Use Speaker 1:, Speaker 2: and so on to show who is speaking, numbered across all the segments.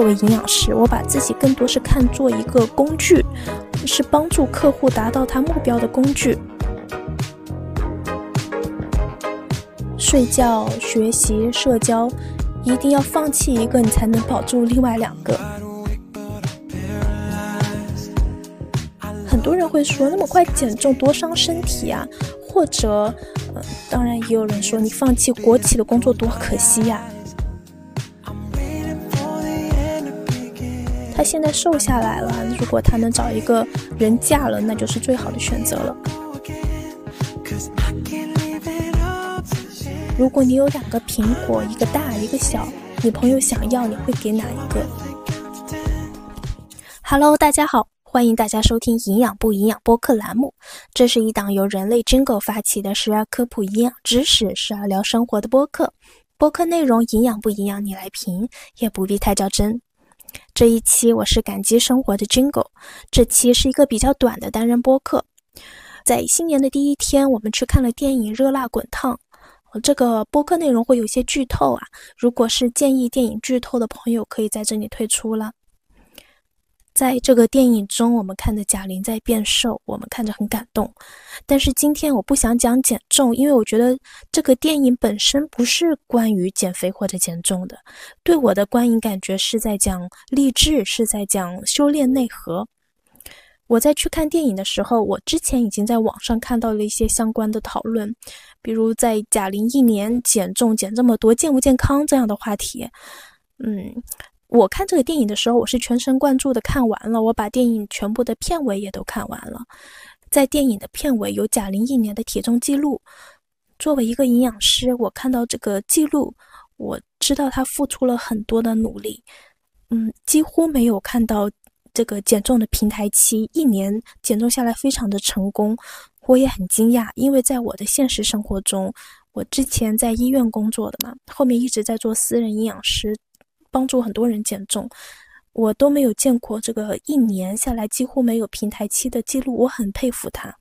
Speaker 1: 作为营养师，我把自己更多是看作一个工具，是帮助客户达到他目标的工具。睡觉、学习、社交，一定要放弃一个，你才能保住另外两个。很多人会说，那么快减重多伤身体啊！或者，呃，当然也有人说，你放弃国企的工作多可惜呀。他现在瘦下来了，如果他能找一个人嫁了，那就是最好的选择了。如果你有两个苹果，一个大一个小，你朋友想要，你会给哪一个？Hello，大家好，欢迎大家收听《营养不营养》播客栏目。这是一档由人类 Jingle 发起的，时而科普营养知识，时而聊生活的播客。播客内容营养不营养，你来评，也不必太较真。这一期我是感激生活的 Jingle，这期是一个比较短的单人播客。在新年的第一天，我们去看了电影《热辣滚烫》。这个播客内容会有些剧透啊，如果是建议电影剧透的朋友，可以在这里退出了。在这个电影中，我们看着贾玲在变瘦，我们看着很感动。但是今天我不想讲减重，因为我觉得这个电影本身不是关于减肥或者减重的，对我的观影感觉是在讲励志，是在讲修炼内核。我在去看电影的时候，我之前已经在网上看到了一些相关的讨论，比如在贾玲一年减重减这么多健不健康这样的话题。嗯，我看这个电影的时候，我是全神贯注的看完了，我把电影全部的片尾也都看完了。在电影的片尾有贾玲一年的体重记录。作为一个营养师，我看到这个记录，我知道她付出了很多的努力。嗯，几乎没有看到。这个减重的平台期一年减重下来非常的成功，我也很惊讶，因为在我的现实生活中，我之前在医院工作的嘛，后面一直在做私人营养师，帮助很多人减重，我都没有见过这个一年下来几乎没有平台期的记录，我很佩服他。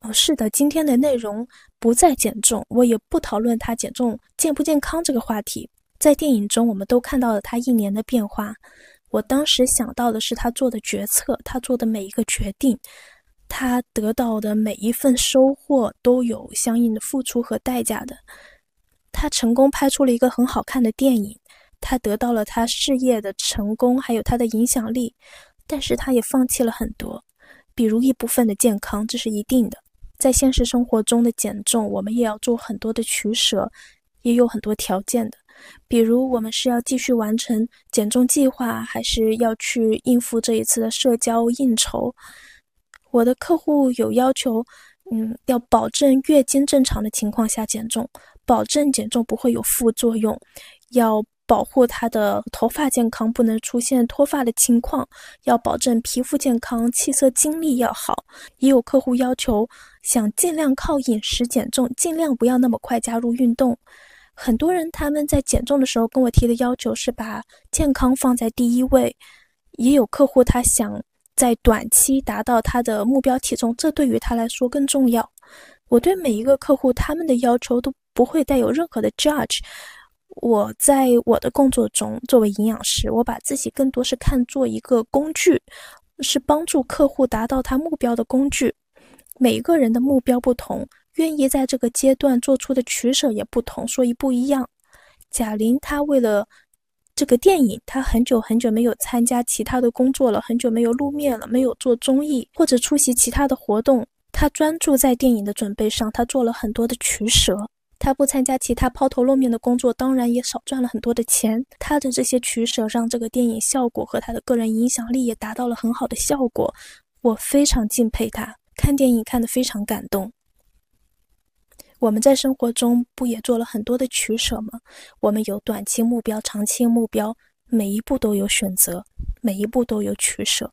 Speaker 1: 哦，是的，今天的内容不再减重，我也不讨论他减重健不健康这个话题，在电影中我们都看到了他一年的变化。我当时想到的是他做的决策，他做的每一个决定，他得到的每一份收获都有相应的付出和代价的。他成功拍出了一个很好看的电影，他得到了他事业的成功，还有他的影响力，但是他也放弃了很多，比如一部分的健康，这是一定的。在现实生活中的减重，我们也要做很多的取舍，也有很多条件的。比如，我们是要继续完成减重计划，还是要去应付这一次的社交应酬？我的客户有要求，嗯，要保证月经正常的情况下减重，保证减重不会有副作用，要保护他的头发健康，不能出现脱发的情况，要保证皮肤健康，气色精力要好。也有客户要求，想尽量靠饮食减重，尽量不要那么快加入运动。很多人他们在减重的时候跟我提的要求是把健康放在第一位，也有客户他想在短期达到他的目标体重，这对于他来说更重要。我对每一个客户他们的要求都不会带有任何的 judge。我在我的工作中作为营养师，我把自己更多是看作一个工具，是帮助客户达到他目标的工具。每个人的目标不同。愿意在这个阶段做出的取舍也不同，所以不一样。贾玲她为了这个电影，她很久很久没有参加其他的工作了，很久没有露面了，没有做综艺或者出席其他的活动，她专注在电影的准备上，她做了很多的取舍。他不参加其他抛头露面的工作，当然也少赚了很多的钱。他的这些取舍让这个电影效果和他的个人影响力也达到了很好的效果。我非常敬佩他，看电影看得非常感动。我们在生活中不也做了很多的取舍吗？我们有短期目标、长期目标，每一步都有选择，每一步都有取舍。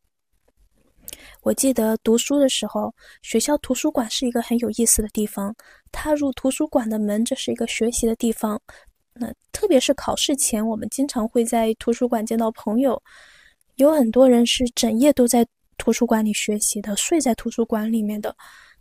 Speaker 1: 我记得读书的时候，学校图书馆是一个很有意思的地方。踏入图书馆的门，这是一个学习的地方。那特别是考试前，我们经常会在图书馆见到朋友，有很多人是整夜都在图书馆里学习的，睡在图书馆里面的。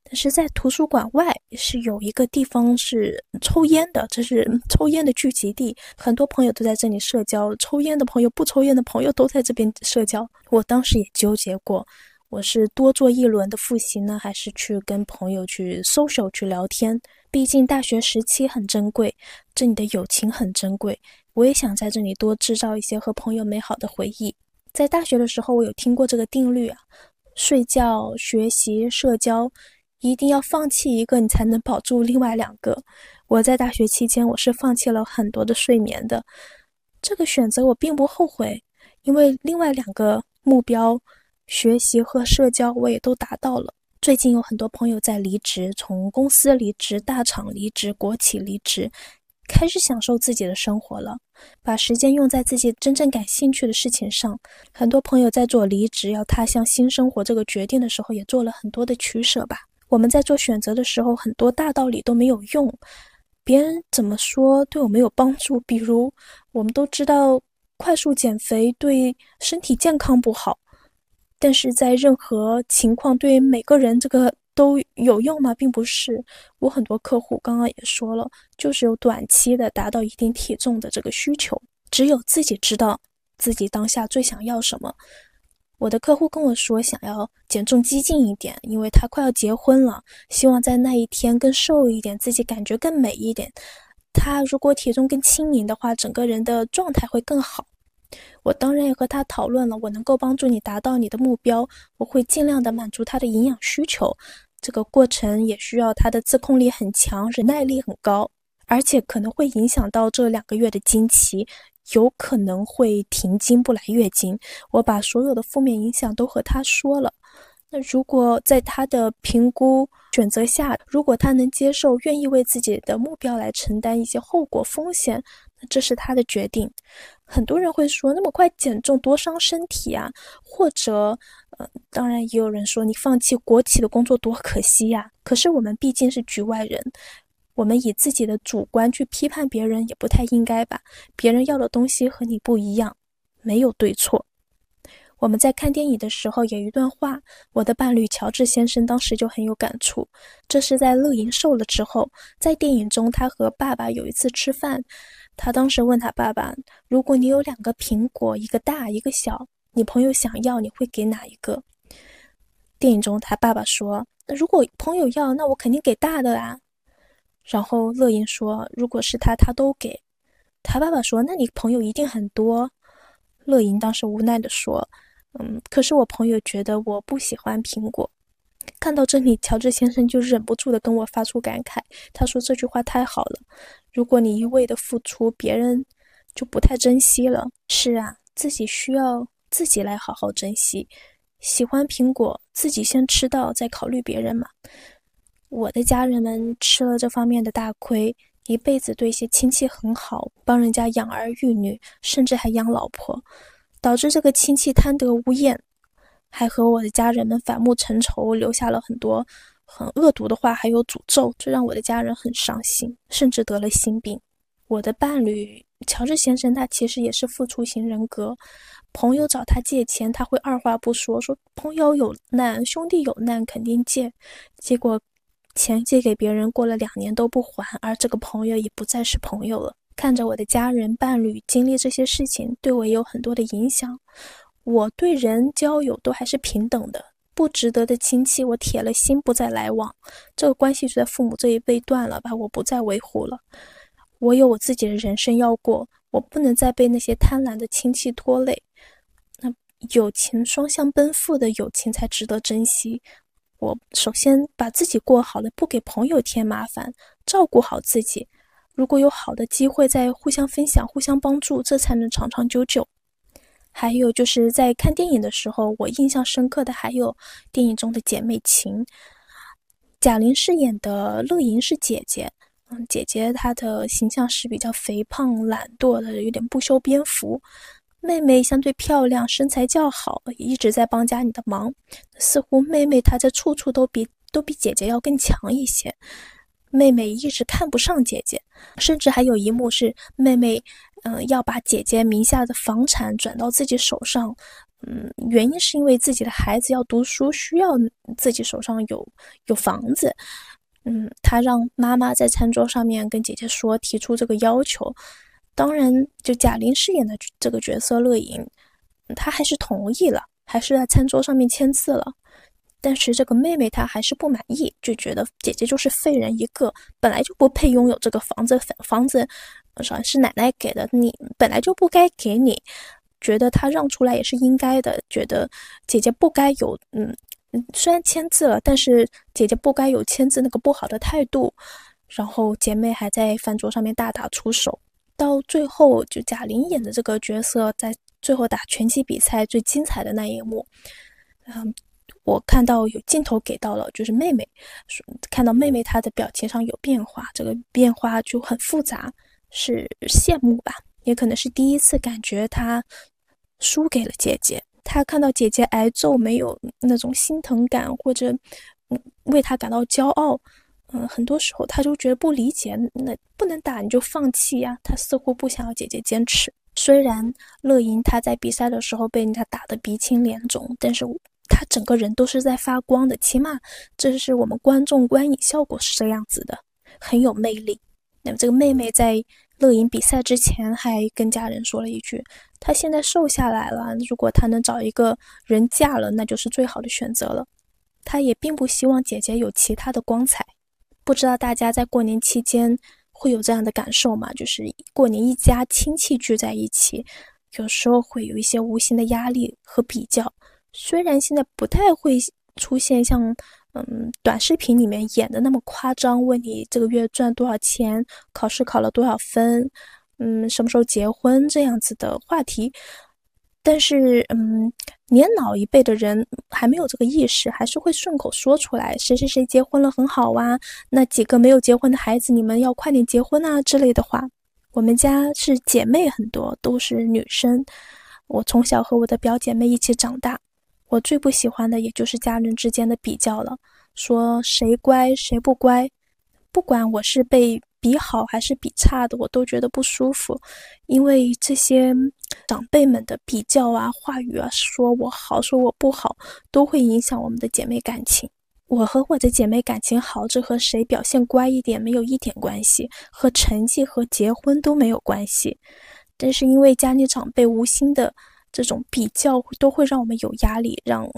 Speaker 1: 但是在图书馆外是有一个地方是抽烟的，这是抽烟的聚集地，很多朋友都在这里社交，抽烟的朋友、不抽烟的朋友都在这边社交。我当时也纠结过，我是多做一轮的复习呢，还是去跟朋友去 social 去聊天？毕竟大学时期很珍贵，这里的友情很珍贵，我也想在这里多制造一些和朋友美好的回忆。在大学的时候，我有听过这个定律啊，睡觉、学习、社交。一定要放弃一个，你才能保住另外两个。我在大学期间，我是放弃了很多的睡眠的。这个选择我并不后悔，因为另外两个目标，学习和社交，我也都达到了。最近有很多朋友在离职，从公司离职、大厂离职、国企离职，开始享受自己的生活了，把时间用在自己真正感兴趣的事情上。很多朋友在做离职、要踏向新生活这个决定的时候，也做了很多的取舍吧。我们在做选择的时候，很多大道理都没有用，别人怎么说对我没有帮助。比如，我们都知道快速减肥对身体健康不好，但是在任何情况对每个人这个都有用吗？并不是。我很多客户刚刚也说了，就是有短期的达到一定体重的这个需求，只有自己知道自己当下最想要什么。我的客户跟我说，想要减重激进一点，因为他快要结婚了，希望在那一天更瘦一点，自己感觉更美一点。他如果体重更轻盈的话，整个人的状态会更好。我当然也和他讨论了，我能够帮助你达到你的目标，我会尽量的满足他的营养需求。这个过程也需要他的自控力很强，忍耐力很高，而且可能会影响到这两个月的经期。有可能会停经不来月经，我把所有的负面影响都和他说了。那如果在他的评估选择下，如果他能接受，愿意为自己的目标来承担一些后果风险，这是他的决定。很多人会说，那么快减重多伤身体啊，或者，呃，当然也有人说你放弃国企的工作多可惜呀。可是我们毕竟是局外人。我们以自己的主观去批判别人也不太应该吧？别人要的东西和你不一样，没有对错。我们在看电影的时候有一段话，我的伴侣乔治先生当时就很有感触。这是在乐莹瘦了之后，在电影中他和爸爸有一次吃饭，他当时问他爸爸：“如果你有两个苹果，一个大一个小，你朋友想要，你会给哪一个？”电影中他爸爸说：“那如果朋友要，那我肯定给大的啊。”然后乐莹说：“如果是他，他都给。”他爸爸说：“那你朋友一定很多。”乐莹当时无奈地说：“嗯，可是我朋友觉得我不喜欢苹果。”看到这里，乔治先生就忍不住地跟我发出感慨。他说：“这句话太好了，如果你一味的付出，别人就不太珍惜了。”是啊，自己需要自己来好好珍惜。喜欢苹果，自己先吃到，再考虑别人嘛。我的家人们吃了这方面的大亏，一辈子对一些亲戚很好，帮人家养儿育女，甚至还养老婆，导致这个亲戚贪得无厌，还和我的家人们反目成仇，留下了很多很恶毒的话，还有诅咒，这让我的家人很伤心，甚至得了心病。我的伴侣乔治先生，他其实也是付出型人格，朋友找他借钱，他会二话不说，说朋友有难，兄弟有难肯定借，结果。钱借给别人，过了两年都不还，而这个朋友也不再是朋友了。看着我的家人、伴侣经历这些事情，对我也有很多的影响。我对人交友都还是平等的，不值得的亲戚我铁了心不再来往。这个关系就在父母这一辈断了吧，我不再维护了。我有我自己的人生要过，我不能再被那些贪婪的亲戚拖累。那友情双向奔赴的友情才值得珍惜。我首先把自己过好了，不给朋友添麻烦，照顾好自己。如果有好的机会，再互相分享、互相帮助，这才能长长久久。还有就是在看电影的时候，我印象深刻的还有电影中的姐妹情。贾玲饰演的乐莹是姐姐，嗯，姐姐她的形象是比较肥胖、懒惰的，有点不修边幅。妹妹相对漂亮，身材较好，一直在帮家里的忙。似乎妹妹她在处处都比都比姐姐要更强一些。妹妹一直看不上姐姐，甚至还有一幕是妹妹，嗯，要把姐姐名下的房产转到自己手上，嗯，原因是因为自己的孩子要读书，需要自己手上有有房子。嗯，他让妈妈在餐桌上面跟姐姐说，提出这个要求。当然，就贾玲饰演的这个角色乐莹，她还是同意了，还是在餐桌上面签字了。但是这个妹妹她还是不满意，就觉得姐姐就是废人一个，本来就不配拥有这个房子，房子是奶奶给的，你本来就不该给你。觉得她让出来也是应该的，觉得姐姐不该有，嗯嗯，虽然签字了，但是姐姐不该有签字那个不好的态度。然后姐妹还在饭桌上面大打出手，到最后就贾玲演的这个角色在最后打拳击比赛最精彩的那一幕，嗯。我看到有镜头给到了，就是妹妹，看到妹妹她的表情上有变化，这个变化就很复杂，是羡慕吧，也可能是第一次感觉她输给了姐姐，她看到姐姐挨揍没有那种心疼感或者为她感到骄傲，嗯，很多时候她就觉得不理解，那不能打你就放弃呀，她似乎不想要姐姐坚持。虽然乐莹她在比赛的时候被人家打得鼻青脸肿，但是。他整个人都是在发光的，起码这是我们观众观影效果是这样子的，很有魅力。那么这个妹妹在乐莹比赛之前还跟家人说了一句：“她现在瘦下来了，如果她能找一个人嫁了，那就是最好的选择了。”她也并不希望姐姐有其他的光彩。不知道大家在过年期间会有这样的感受吗？就是过年一家亲戚聚在一起，有时候会有一些无形的压力和比较。虽然现在不太会出现像嗯短视频里面演的那么夸张，问你这个月赚多少钱，考试考了多少分，嗯，什么时候结婚这样子的话题，但是嗯，年老一辈的人还没有这个意识，还是会顺口说出来，谁谁谁结婚了很好啊，那几个没有结婚的孩子，你们要快点结婚啊之类的话。我们家是姐妹很多，都是女生，我从小和我的表姐妹一起长大。我最不喜欢的也就是家人之间的比较了，说谁乖谁不乖，不管我是被比好还是比差的，我都觉得不舒服，因为这些长辈们的比较啊、话语啊，说我好，说我不好，都会影响我们的姐妹感情。我和我的姐妹感情好，这和谁表现乖一点没有一点关系，和成绩和结婚都没有关系，但是因为家里长辈无心的。这种比较都会让我们有压力，让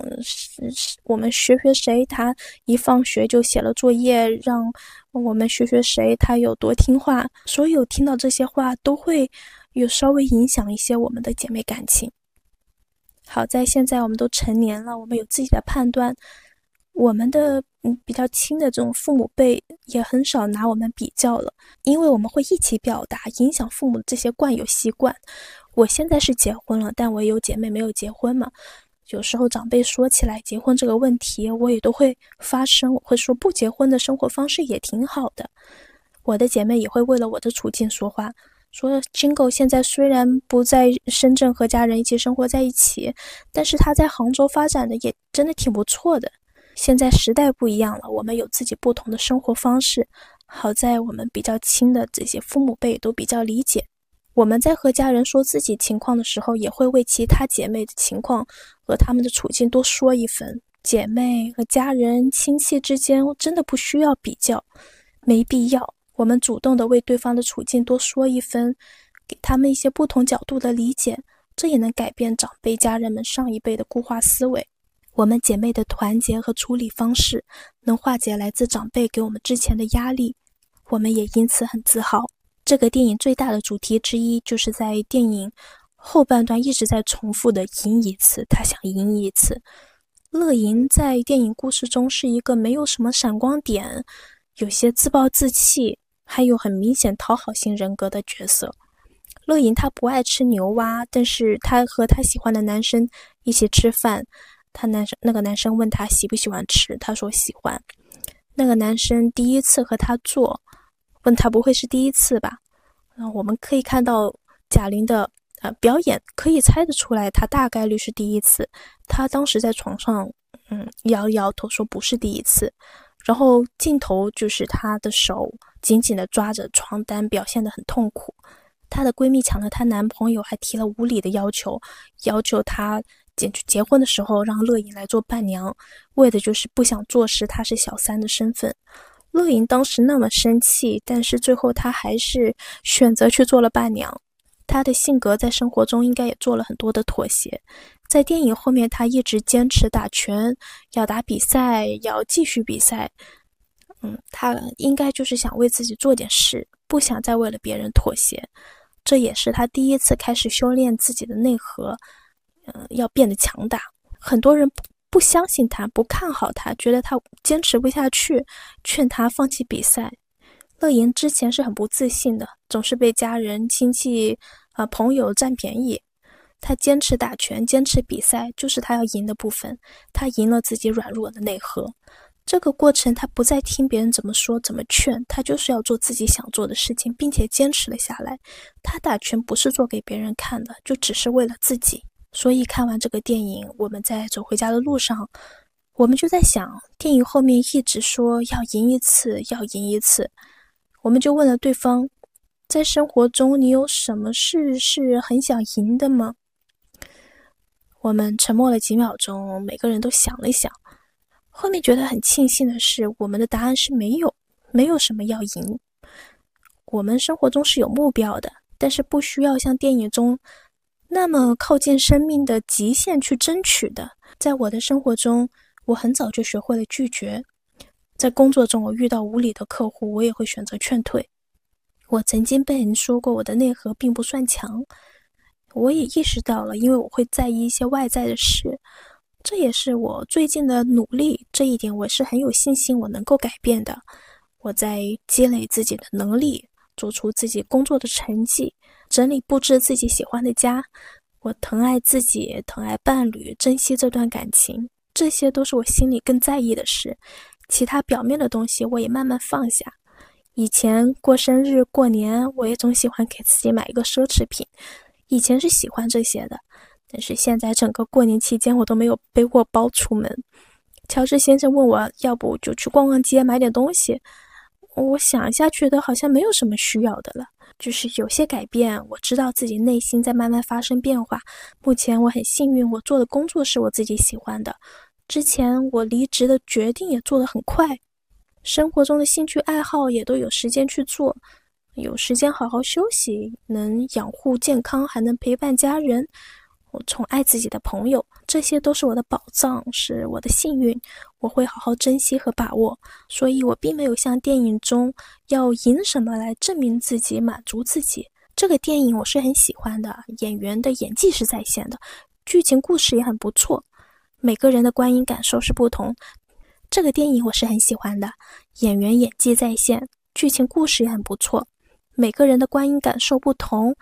Speaker 1: 我们学学谁，他一放学就写了作业，让我们学学谁，他有多听话。所有听到这些话，都会有稍微影响一些我们的姐妹感情。好在现在我们都成年了，我们有自己的判断。我们的嗯比较亲的这种父母辈也很少拿我们比较了，因为我们会一起表达，影响父母这些惯有习惯。我现在是结婚了，但我有姐妹没有结婚嘛。有时候长辈说起来结婚这个问题，我也都会发声，我会说不结婚的生活方式也挺好的。我的姐妹也会为了我的处境说话，说金狗现在虽然不在深圳和家人一起生活在一起，但是他在杭州发展的也真的挺不错的。现在时代不一样了，我们有自己不同的生活方式。好在我们比较亲的这些父母辈都比较理解。我们在和家人说自己情况的时候，也会为其他姐妹的情况和他们的处境多说一分。姐妹和家人、亲戚之间真的不需要比较，没必要。我们主动的为对方的处境多说一分，给他们一些不同角度的理解，这也能改变长辈、家人们上一辈的固化思维。我们姐妹的团结和处理方式，能化解来自长辈给我们之前的压力，我们也因此很自豪。这个电影最大的主题之一，就是在电影后半段一直在重复的“赢一次”，他想赢一次。乐莹在电影故事中是一个没有什么闪光点，有些自暴自弃，还有很明显讨好型人格的角色。乐莹她不爱吃牛蛙，但是她和她喜欢的男生一起吃饭，他男生那个男生问他喜不喜欢吃，他说喜欢。那个男生第一次和他做。问他不会是第一次吧？那，我们可以看到贾玲的呃表演，可以猜得出来，她大概率是第一次。她当时在床上，嗯，摇摇头说不是第一次。然后镜头就是她的手紧紧的抓着床单，表现的很痛苦。她的闺蜜抢了她男朋友，还提了无理的要求，要求她结结婚的时候让乐莹来做伴娘，为的就是不想坐实她是小三的身份。乐莹当时那么生气，但是最后她还是选择去做了伴娘。她的性格在生活中应该也做了很多的妥协。在电影后面，她一直坚持打拳，要打比赛，要继续比赛。嗯，她应该就是想为自己做点事，不想再为了别人妥协。这也是她第一次开始修炼自己的内核。嗯，要变得强大。很多人不相信他，不看好他，觉得他坚持不下去，劝他放弃比赛。乐莹之前是很不自信的，总是被家人、亲戚、啊朋友占便宜。他坚持打拳，坚持比赛，就是他要赢的部分。他赢了自己软弱的内核。这个过程，他不再听别人怎么说、怎么劝，他就是要做自己想做的事情，并且坚持了下来。他打拳不是做给别人看的，就只是为了自己。所以看完这个电影，我们在走回家的路上，我们就在想，电影后面一直说要赢一次，要赢一次，我们就问了对方，在生活中你有什么事是很想赢的吗？我们沉默了几秒钟，每个人都想了想，后面觉得很庆幸的是，我们的答案是没有，没有什么要赢。我们生活中是有目标的，但是不需要像电影中。那么靠近生命的极限去争取的，在我的生活中，我很早就学会了拒绝。在工作中，我遇到无理的客户，我也会选择劝退。我曾经被人说过我的内核并不算强，我也意识到了，因为我会在意一些外在的事，这也是我最近的努力。这一点我是很有信心，我能够改变的。我在积累自己的能力，做出自己工作的成绩。整理布置自己喜欢的家，我疼爱自己，疼爱伴侣，珍惜这段感情，这些都是我心里更在意的事。其他表面的东西，我也慢慢放下。以前过生日、过年，我也总喜欢给自己买一个奢侈品。以前是喜欢这些的，但是现在整个过年期间，我都没有背过包出门。乔治先生问我要不就去逛逛街，买点东西。我想一下，觉得好像没有什么需要的了。就是有些改变，我知道自己内心在慢慢发生变化。目前我很幸运，我做的工作是我自己喜欢的。之前我离职的决定也做得很快，生活中的兴趣爱好也都有时间去做，有时间好好休息，能养护健康，还能陪伴家人。宠爱自己的朋友，这些都是我的宝藏，是我的幸运，我会好好珍惜和把握。所以，我并没有像电影中要赢什么来证明自己、满足自己。这个电影我是很喜欢的，演员的演技是在线的，剧情故事也很不错。每个人的观影感受是不同，这个电影我是很喜欢的，演员演技在线，剧情故事也很不错。每个人的观影感受不同。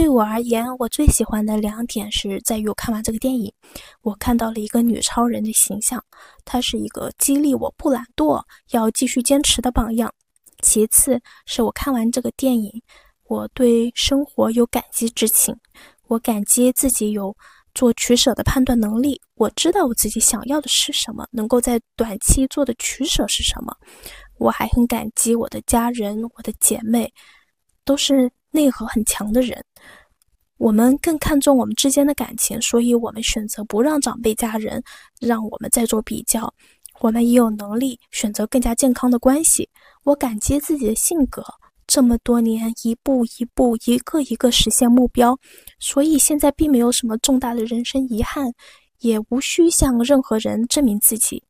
Speaker 1: 对我而言，我最喜欢的两点是在于我看完这个电影，我看到了一个女超人的形象，她是一个激励我不懒惰、要继续坚持的榜样。其次是我看完这个电影，我对生活有感激之情，我感激自己有做取舍的判断能力，我知道我自己想要的是什么，能够在短期做的取舍是什么。我还很感激我的家人、我的姐妹，都是。内核很强的人，我们更看重我们之间的感情，所以我们选择不让长辈家人让我们再做比较。我们也有能力选择更加健康的关系。我感激自己的性格，这么多年一步一步、一个一个实现目标，所以现在并没有什么重大的人生遗憾，也无需向任何人证明自己。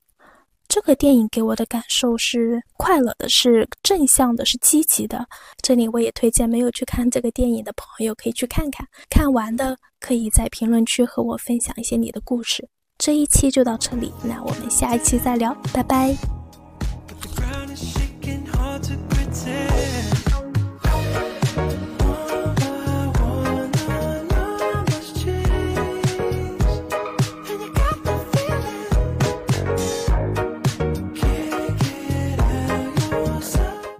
Speaker 1: 这个电影给我的感受是快乐的，是正向的，是积极的。这里我也推荐没有去看这个电影的朋友可以去看看，看完的可以在评论区和我分享一些你的故事。这一期就到这里，那我们下一期再聊，拜拜。